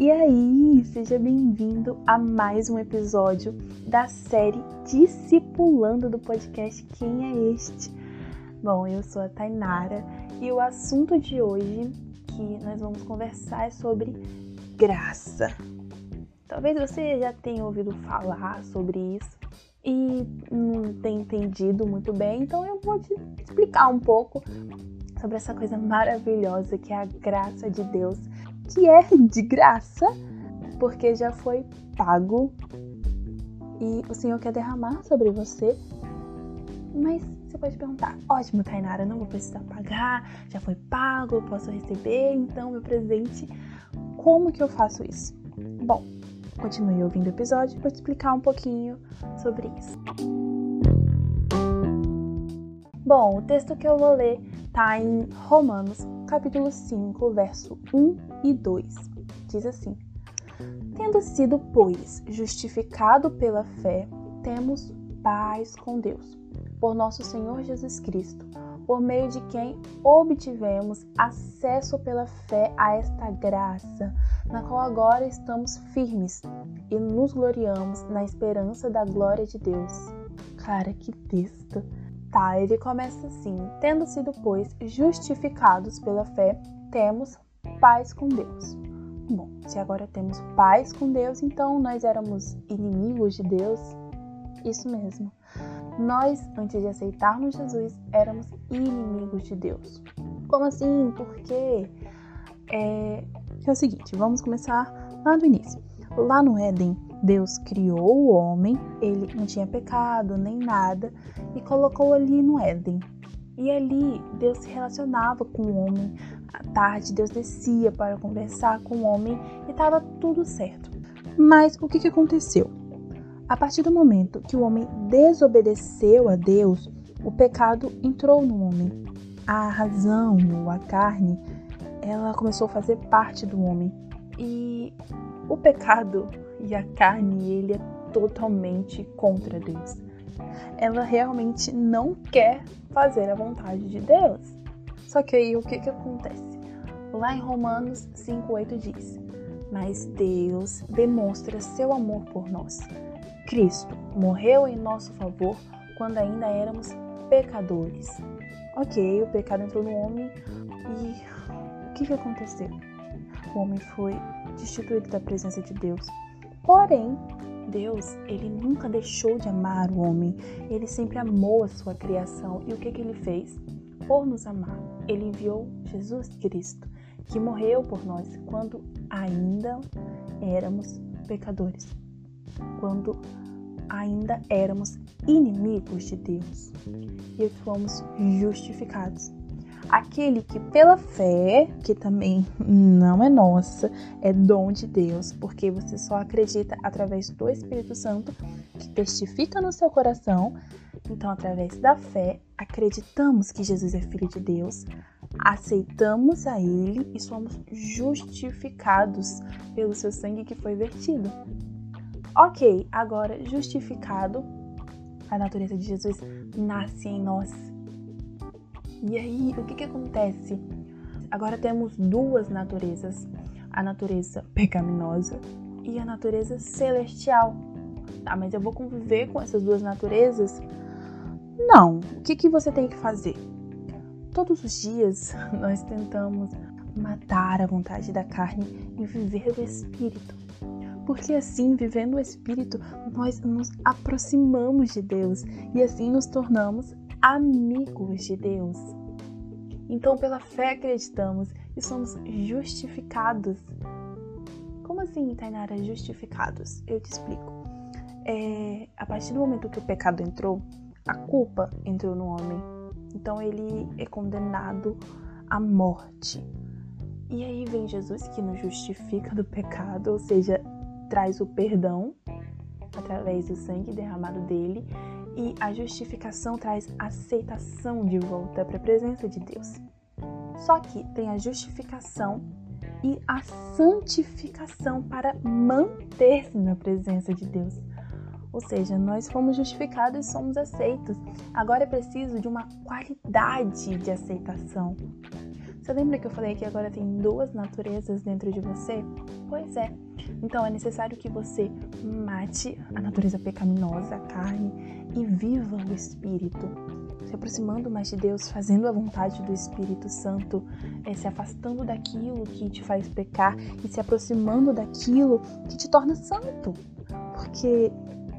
E aí, seja bem-vindo a mais um episódio da série Discipulando do podcast Quem é Este? Bom, eu sou a Tainara e o assunto de hoje que nós vamos conversar é sobre graça. Talvez você já tenha ouvido falar sobre isso e não tenha entendido muito bem, então eu vou te explicar um pouco sobre essa coisa maravilhosa que é a graça de Deus que é de graça, porque já foi pago e o Senhor quer derramar sobre você. Mas você pode perguntar: ótimo, Tainara, não vou precisar pagar, já foi pago, eu posso receber então meu presente. Como que eu faço isso? Bom, continue ouvindo o episódio para te explicar um pouquinho sobre isso. Bom, o texto que eu vou ler está em Romanos capítulo 5, verso 1 e 2. Diz assim: Tendo sido, pois, justificado pela fé, temos paz com Deus, por nosso Senhor Jesus Cristo, por meio de quem obtivemos acesso pela fé a esta graça, na qual agora estamos firmes e nos gloriamos na esperança da glória de Deus. Cara, que texto! Tá, ele começa assim: tendo sido, pois, justificados pela fé, temos paz com Deus. Bom, se agora temos paz com Deus, então nós éramos inimigos de Deus? Isso mesmo. Nós, antes de aceitarmos Jesus, éramos inimigos de Deus. Como assim? Porque é, é o seguinte, vamos começar lá do início. Lá no Éden, Deus criou o homem, ele não tinha pecado nem nada, e colocou ali no Éden. E ali Deus se relacionava com o homem. À tarde, Deus descia para conversar com o homem e estava tudo certo. Mas o que, que aconteceu? A partir do momento que o homem desobedeceu a Deus, o pecado entrou no homem. A razão, ou a carne, ela começou a fazer parte do homem. E o pecado e a carne, ele é totalmente contra Deus. Ela realmente não quer fazer a vontade de Deus. Só que aí o que, que acontece? Lá em Romanos 5,8 diz: Mas Deus demonstra seu amor por nós. Cristo morreu em nosso favor quando ainda éramos pecadores. Ok, o pecado entrou no homem e o que, que aconteceu? O homem foi destituído da presença de Deus. Porém, Deus, ele nunca deixou de amar o homem. Ele sempre amou a sua criação. E o que, que ele fez? Por nos amar, ele enviou Jesus Cristo, que morreu por nós quando ainda éramos pecadores. Quando ainda éramos inimigos de Deus. E fomos justificados aquele que pela fé, que também não é nossa, é dom de Deus, porque você só acredita através do Espírito Santo que testifica no seu coração. Então, através da fé, acreditamos que Jesus é filho de Deus, aceitamos a ele e somos justificados pelo seu sangue que foi vertido. OK, agora justificado, a natureza de Jesus nasce em nós e aí, o que, que acontece? Agora temos duas naturezas: a natureza pecaminosa e a natureza celestial. Tá, mas eu vou conviver com essas duas naturezas? Não. O que, que você tem que fazer? Todos os dias nós tentamos matar a vontade da carne e viver o espírito. Porque assim, vivendo o espírito, nós nos aproximamos de Deus e assim nos tornamos amigos de Deus. Então, pela fé acreditamos e somos justificados. Como assim, Tainara, justificados? Eu te explico. É, a partir do momento que o pecado entrou, a culpa entrou no homem. Então ele é condenado à morte. E aí vem Jesus que nos justifica do pecado, ou seja, traz o perdão através do sangue derramado dele e a justificação traz aceitação de volta para a presença de Deus. Só que tem a justificação e a santificação para manter-se na presença de Deus. Ou seja, nós fomos justificados e somos aceitos. Agora é preciso de uma qualidade de aceitação. Você lembra que eu falei que agora tem duas naturezas dentro de você? Pois é. Então é necessário que você mate a natureza pecaminosa, a carne, e viva o Espírito. Se aproximando mais de Deus, fazendo a vontade do Espírito Santo, é, se afastando daquilo que te faz pecar e se aproximando daquilo que te torna santo. Porque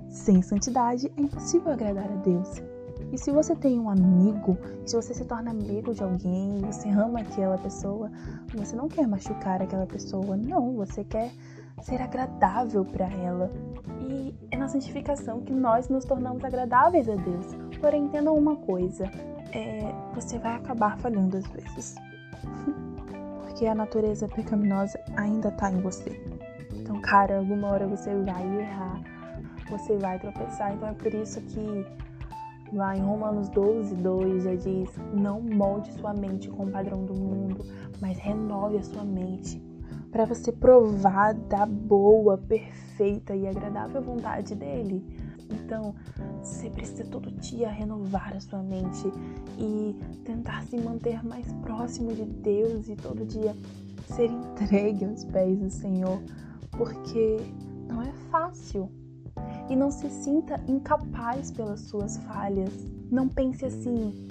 sem santidade é impossível agradar a Deus. E se você tem um amigo, se você se torna amigo de alguém, você ama aquela pessoa, você não quer machucar aquela pessoa, não, você quer ser agradável para ela. E é na santificação que nós nos tornamos agradáveis a Deus. Porém, entendam uma coisa: é, você vai acabar falhando às vezes. Porque a natureza pecaminosa ainda tá em você. Então, cara, alguma hora você vai errar, você vai tropeçar. Então é por isso que Lá em Romanos 12, 2 já diz: Não molde sua mente com o padrão do mundo, mas renove a sua mente para você provar da boa, perfeita e agradável vontade dele. Então, você precisa todo dia renovar a sua mente e tentar se manter mais próximo de Deus e todo dia ser entregue aos pés do Senhor, porque não é fácil e não se sinta incapaz pelas suas falhas. Não pense assim,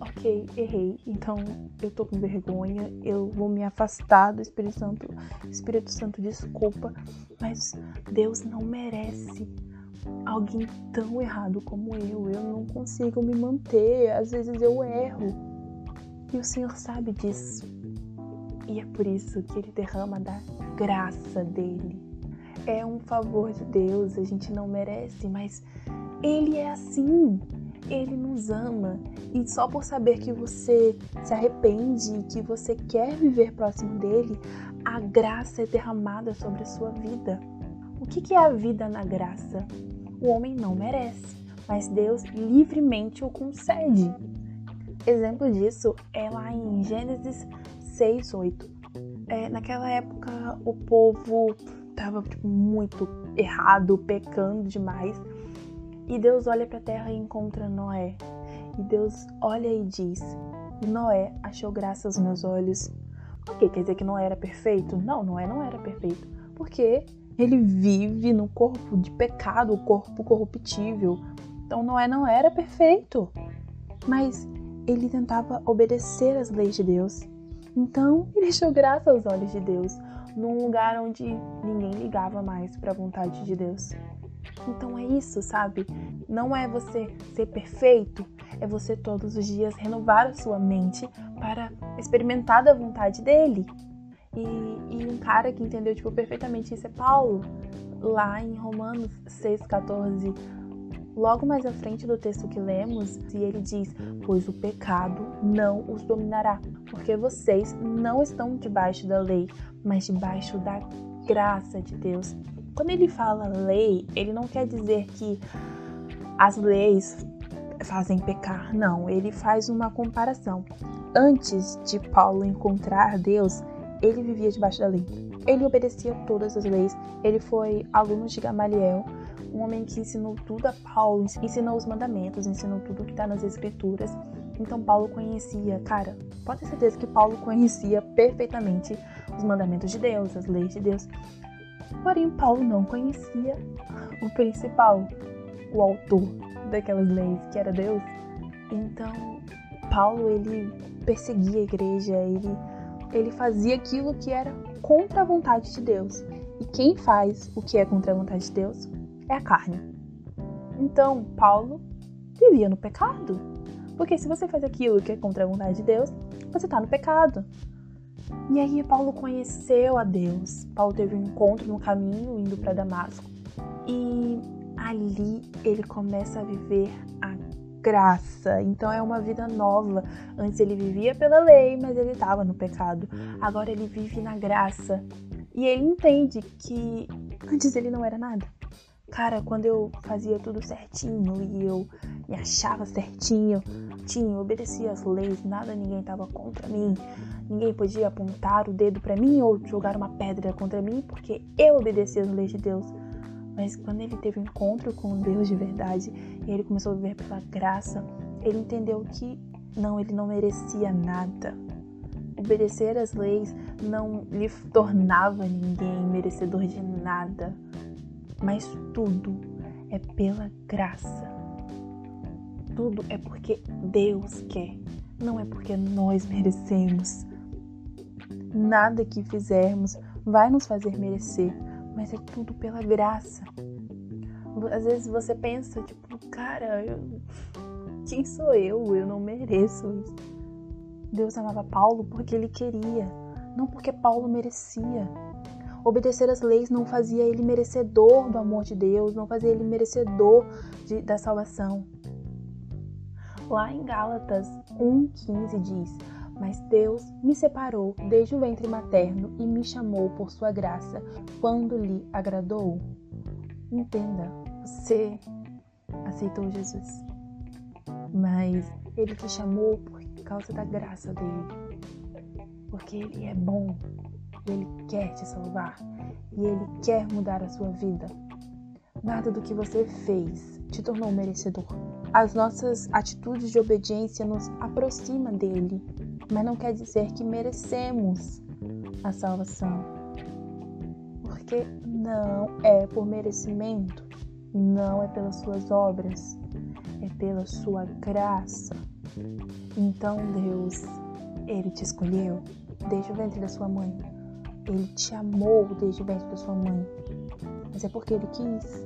ok, errei, então eu tô com vergonha, eu vou me afastar do Espírito Santo. Espírito Santo, desculpa, mas Deus não merece alguém tão errado como eu. Eu não consigo me manter, às vezes eu erro. E o Senhor sabe disso. E é por isso que Ele derrama da graça dele é um favor de Deus, a gente não merece, mas Ele é assim. Ele nos ama e só por saber que você se arrepende, que você quer viver próximo dele, a graça é derramada sobre a sua vida. O que é a vida na graça? O homem não merece, mas Deus livremente o concede. Exemplo disso é lá em Gênesis 6, 8. É, naquela época, o povo estava tipo, muito errado, pecando demais. E Deus olha para a terra e encontra Noé. E Deus olha e diz: Noé achou graça aos meus olhos. O que quer dizer que Noé era perfeito? Não, Noé não era perfeito. Porque ele vive no corpo de pecado, o corpo corruptível. Então Noé não era perfeito. Mas ele tentava obedecer às leis de Deus. Então ele achou graça aos olhos de Deus num lugar onde ninguém ligava mais para a vontade de Deus. Então é isso, sabe? Não é você ser perfeito, é você todos os dias renovar a sua mente para experimentar da vontade dele. E, e um cara que entendeu tipo, perfeitamente isso é Paulo, lá em Romanos 6,14. Logo mais à frente do texto que lemos, e ele diz: Pois o pecado não os dominará, porque vocês não estão debaixo da lei, mas debaixo da graça de Deus. Quando ele fala lei, ele não quer dizer que as leis fazem pecar, não, ele faz uma comparação. Antes de Paulo encontrar Deus, ele vivia debaixo da lei. Ele obedecia todas as leis, ele foi aluno de Gamaliel, um homem que ensinou tudo a Paulo, ensinou os mandamentos, ensinou tudo que está nas escrituras. Então Paulo conhecia, cara, pode ter certeza que Paulo conhecia perfeitamente os mandamentos de Deus, as leis de Deus. Porém, Paulo não conhecia o principal, o autor daquelas leis, que era Deus. Então, Paulo ele perseguia a igreja, ele ele fazia aquilo que era contra a vontade de Deus. E quem faz o que é contra a vontade de Deus é a carne. Então, Paulo vivia no pecado. Porque se você faz aquilo que é contra a vontade de Deus, você está no pecado. E aí Paulo conheceu a Deus. Paulo teve um encontro no caminho indo para Damasco. E ali ele começa a viver a graça. Então é uma vida nova. Antes ele vivia pela lei, mas ele estava no pecado. Agora ele vive na graça. E ele entende que antes ele não era nada. Cara, quando eu fazia tudo certinho e eu me achava certinho, tinha, obedecia as leis, nada, ninguém estava contra mim, ninguém podia apontar o dedo para mim ou jogar uma pedra contra mim porque eu obedecia as leis de Deus. Mas quando ele teve um encontro com Deus de verdade e ele começou a viver pela graça, ele entendeu que não, ele não merecia nada. Obedecer às leis não lhe tornava ninguém merecedor de nada, mas tudo é pela graça. Tudo é porque Deus quer, não é porque nós merecemos. Nada que fizermos vai nos fazer merecer, mas é tudo pela graça. Às vezes você pensa, tipo, cara, eu... quem sou eu? Eu não mereço isso. Deus amava Paulo porque ele queria, não porque Paulo merecia. Obedecer às leis não fazia ele merecedor do amor de Deus, não fazia ele merecedor de, da salvação. Lá em Gálatas 1,15 diz: Mas Deus me separou desde o ventre materno e me chamou por sua graça, quando lhe agradou. Entenda, você aceitou Jesus, mas ele te chamou por causa da graça dele, porque ele é bom, ele quer te salvar e ele quer mudar a sua vida. Nada do que você fez te tornou merecedor. As nossas atitudes de obediência nos aproxima dele, mas não quer dizer que merecemos a salvação. Porque não é por merecimento, não é pelas suas obras, é pela sua graça. Então Deus, Ele te escolheu desde o ventre da sua mãe. Ele te amou desde o ventre da sua mãe. Mas é porque Ele quis.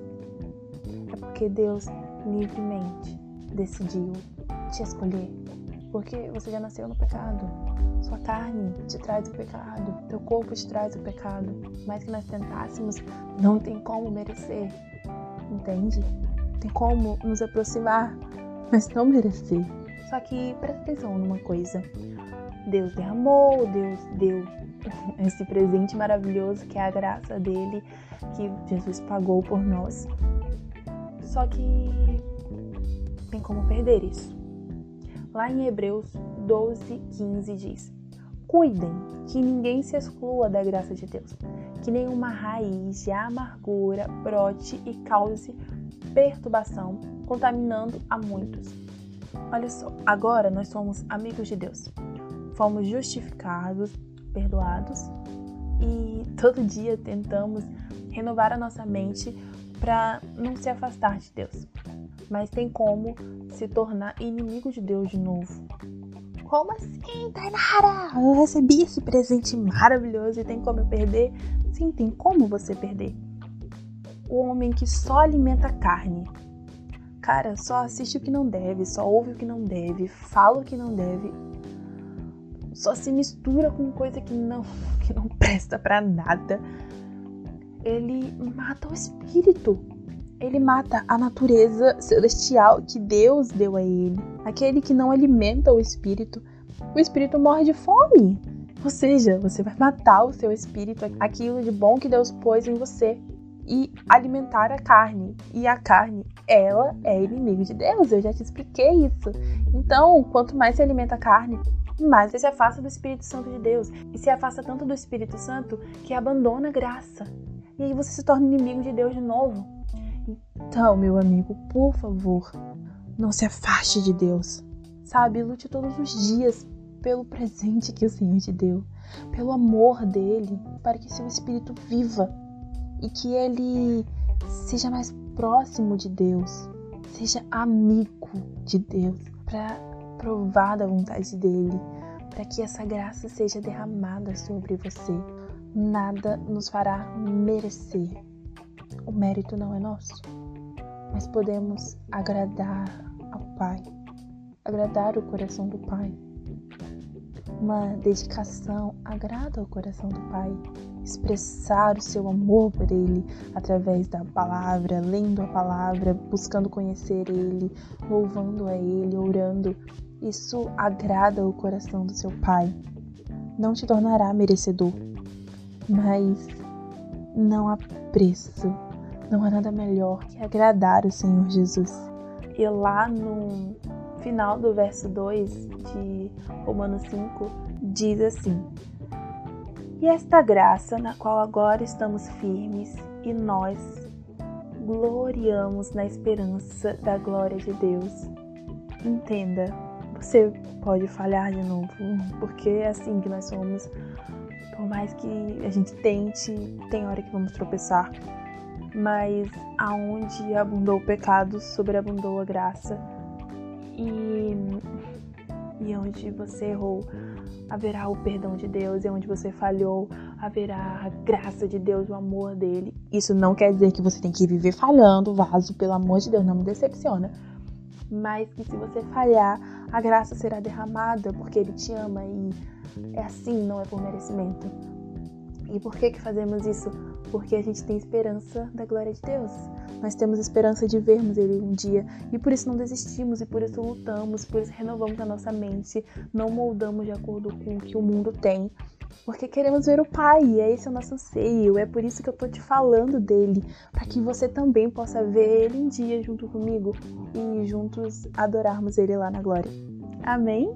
É porque Deus livremente decidiu te escolher. Porque você já nasceu no pecado. Sua carne te traz o pecado. Teu corpo te traz o pecado. Mais que nós tentássemos, não tem como merecer. Entende? Tem como nos aproximar, mas não merecer. Só que presta atenção numa coisa. Deus derramou, Deus deu esse presente maravilhoso que é a graça dele, que Jesus pagou por nós. Só que tem como perder isso. Lá em Hebreus 12, 15 diz: Cuidem que ninguém se exclua da graça de Deus, que nenhuma raiz de amargura brote e cause perturbação, contaminando a muitos. Olha só, agora nós somos amigos de Deus. Fomos justificados, perdoados e todo dia tentamos renovar a nossa mente para não se afastar de Deus mas tem como se tornar inimigo de Deus de novo. Como assim, Tainara? Eu recebi esse presente maravilhoso e tem como eu perder? Sim, tem como você perder. O homem que só alimenta carne. Cara, só assiste o que não deve, só ouve o que não deve, fala o que não deve, só se mistura com coisa que não, que não presta para nada. Ele mata o espírito ele mata a natureza celestial que Deus deu a ele. Aquele que não alimenta o espírito, o espírito morre de fome. Ou seja, você vai matar o seu espírito, aquilo de bom que Deus pôs em você, e alimentar a carne. E a carne, ela é inimigo de Deus. Eu já te expliquei isso. Então, quanto mais você alimenta a carne, mais você se afasta do Espírito Santo de Deus. E se afasta tanto do Espírito Santo que abandona a graça. E aí você se torna inimigo de Deus de novo. Então, meu amigo, por favor, não se afaste de Deus. Sabe, lute todos os dias pelo presente que o Senhor te deu, pelo amor dele, para que seu espírito viva e que ele seja mais próximo de Deus, seja amigo de Deus, para provar da vontade dele, para que essa graça seja derramada sobre você. Nada nos fará merecer o mérito não é nosso, mas podemos agradar ao Pai, agradar o coração do Pai. Uma dedicação agrada ao coração do Pai, expressar o seu amor por Ele através da palavra, lendo a palavra, buscando conhecer Ele, louvando a Ele, orando. Isso agrada o coração do seu Pai. Não te tornará merecedor, mas não há preço não há nada melhor que agradar o Senhor Jesus. E lá no final do verso 2 de Romanos 5 diz assim: E esta graça na qual agora estamos firmes e nós gloriamos na esperança da glória de Deus. Entenda, você pode falhar de novo, porque é assim que nós somos. Por mais que a gente tente, tem hora que vamos tropeçar. Mas aonde abundou o pecado, sobreabundou a graça. E, e onde você errou, haverá o perdão de Deus, e onde você falhou, haverá a graça de Deus, o amor dele. Isso não quer dizer que você tem que viver falhando, vaso, pelo amor de Deus, não me decepciona. Mas que se você falhar, a graça será derramada porque ele te ama e é assim, não é por merecimento. E por que que fazemos isso? Porque a gente tem esperança da glória de Deus. Nós temos esperança de vermos Ele um dia e por isso não desistimos e por isso lutamos, por isso renovamos a nossa mente, não moldamos de acordo com o que o mundo tem, porque queremos ver o Pai, e esse é o nosso anseio, é por isso que eu tô te falando dele, para que você também possa ver ele um dia junto comigo e juntos adorarmos ele lá na glória. Amém?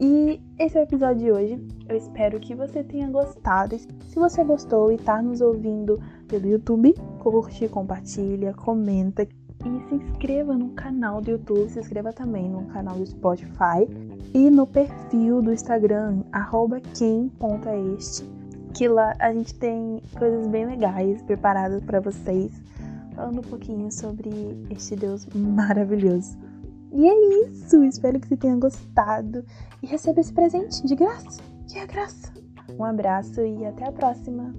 E esse é o episódio de hoje. Eu espero que você tenha gostado. Se você gostou e está nos ouvindo pelo YouTube, curte, compartilha, comenta e se inscreva no canal do YouTube, se inscreva também no canal do Spotify e no perfil do Instagram, quem.este, que lá a gente tem coisas bem legais preparadas para vocês, falando um pouquinho sobre este Deus maravilhoso. E é isso, espero que você tenha gostado e receba esse presente de graça, que é graça. Um abraço e até a próxima!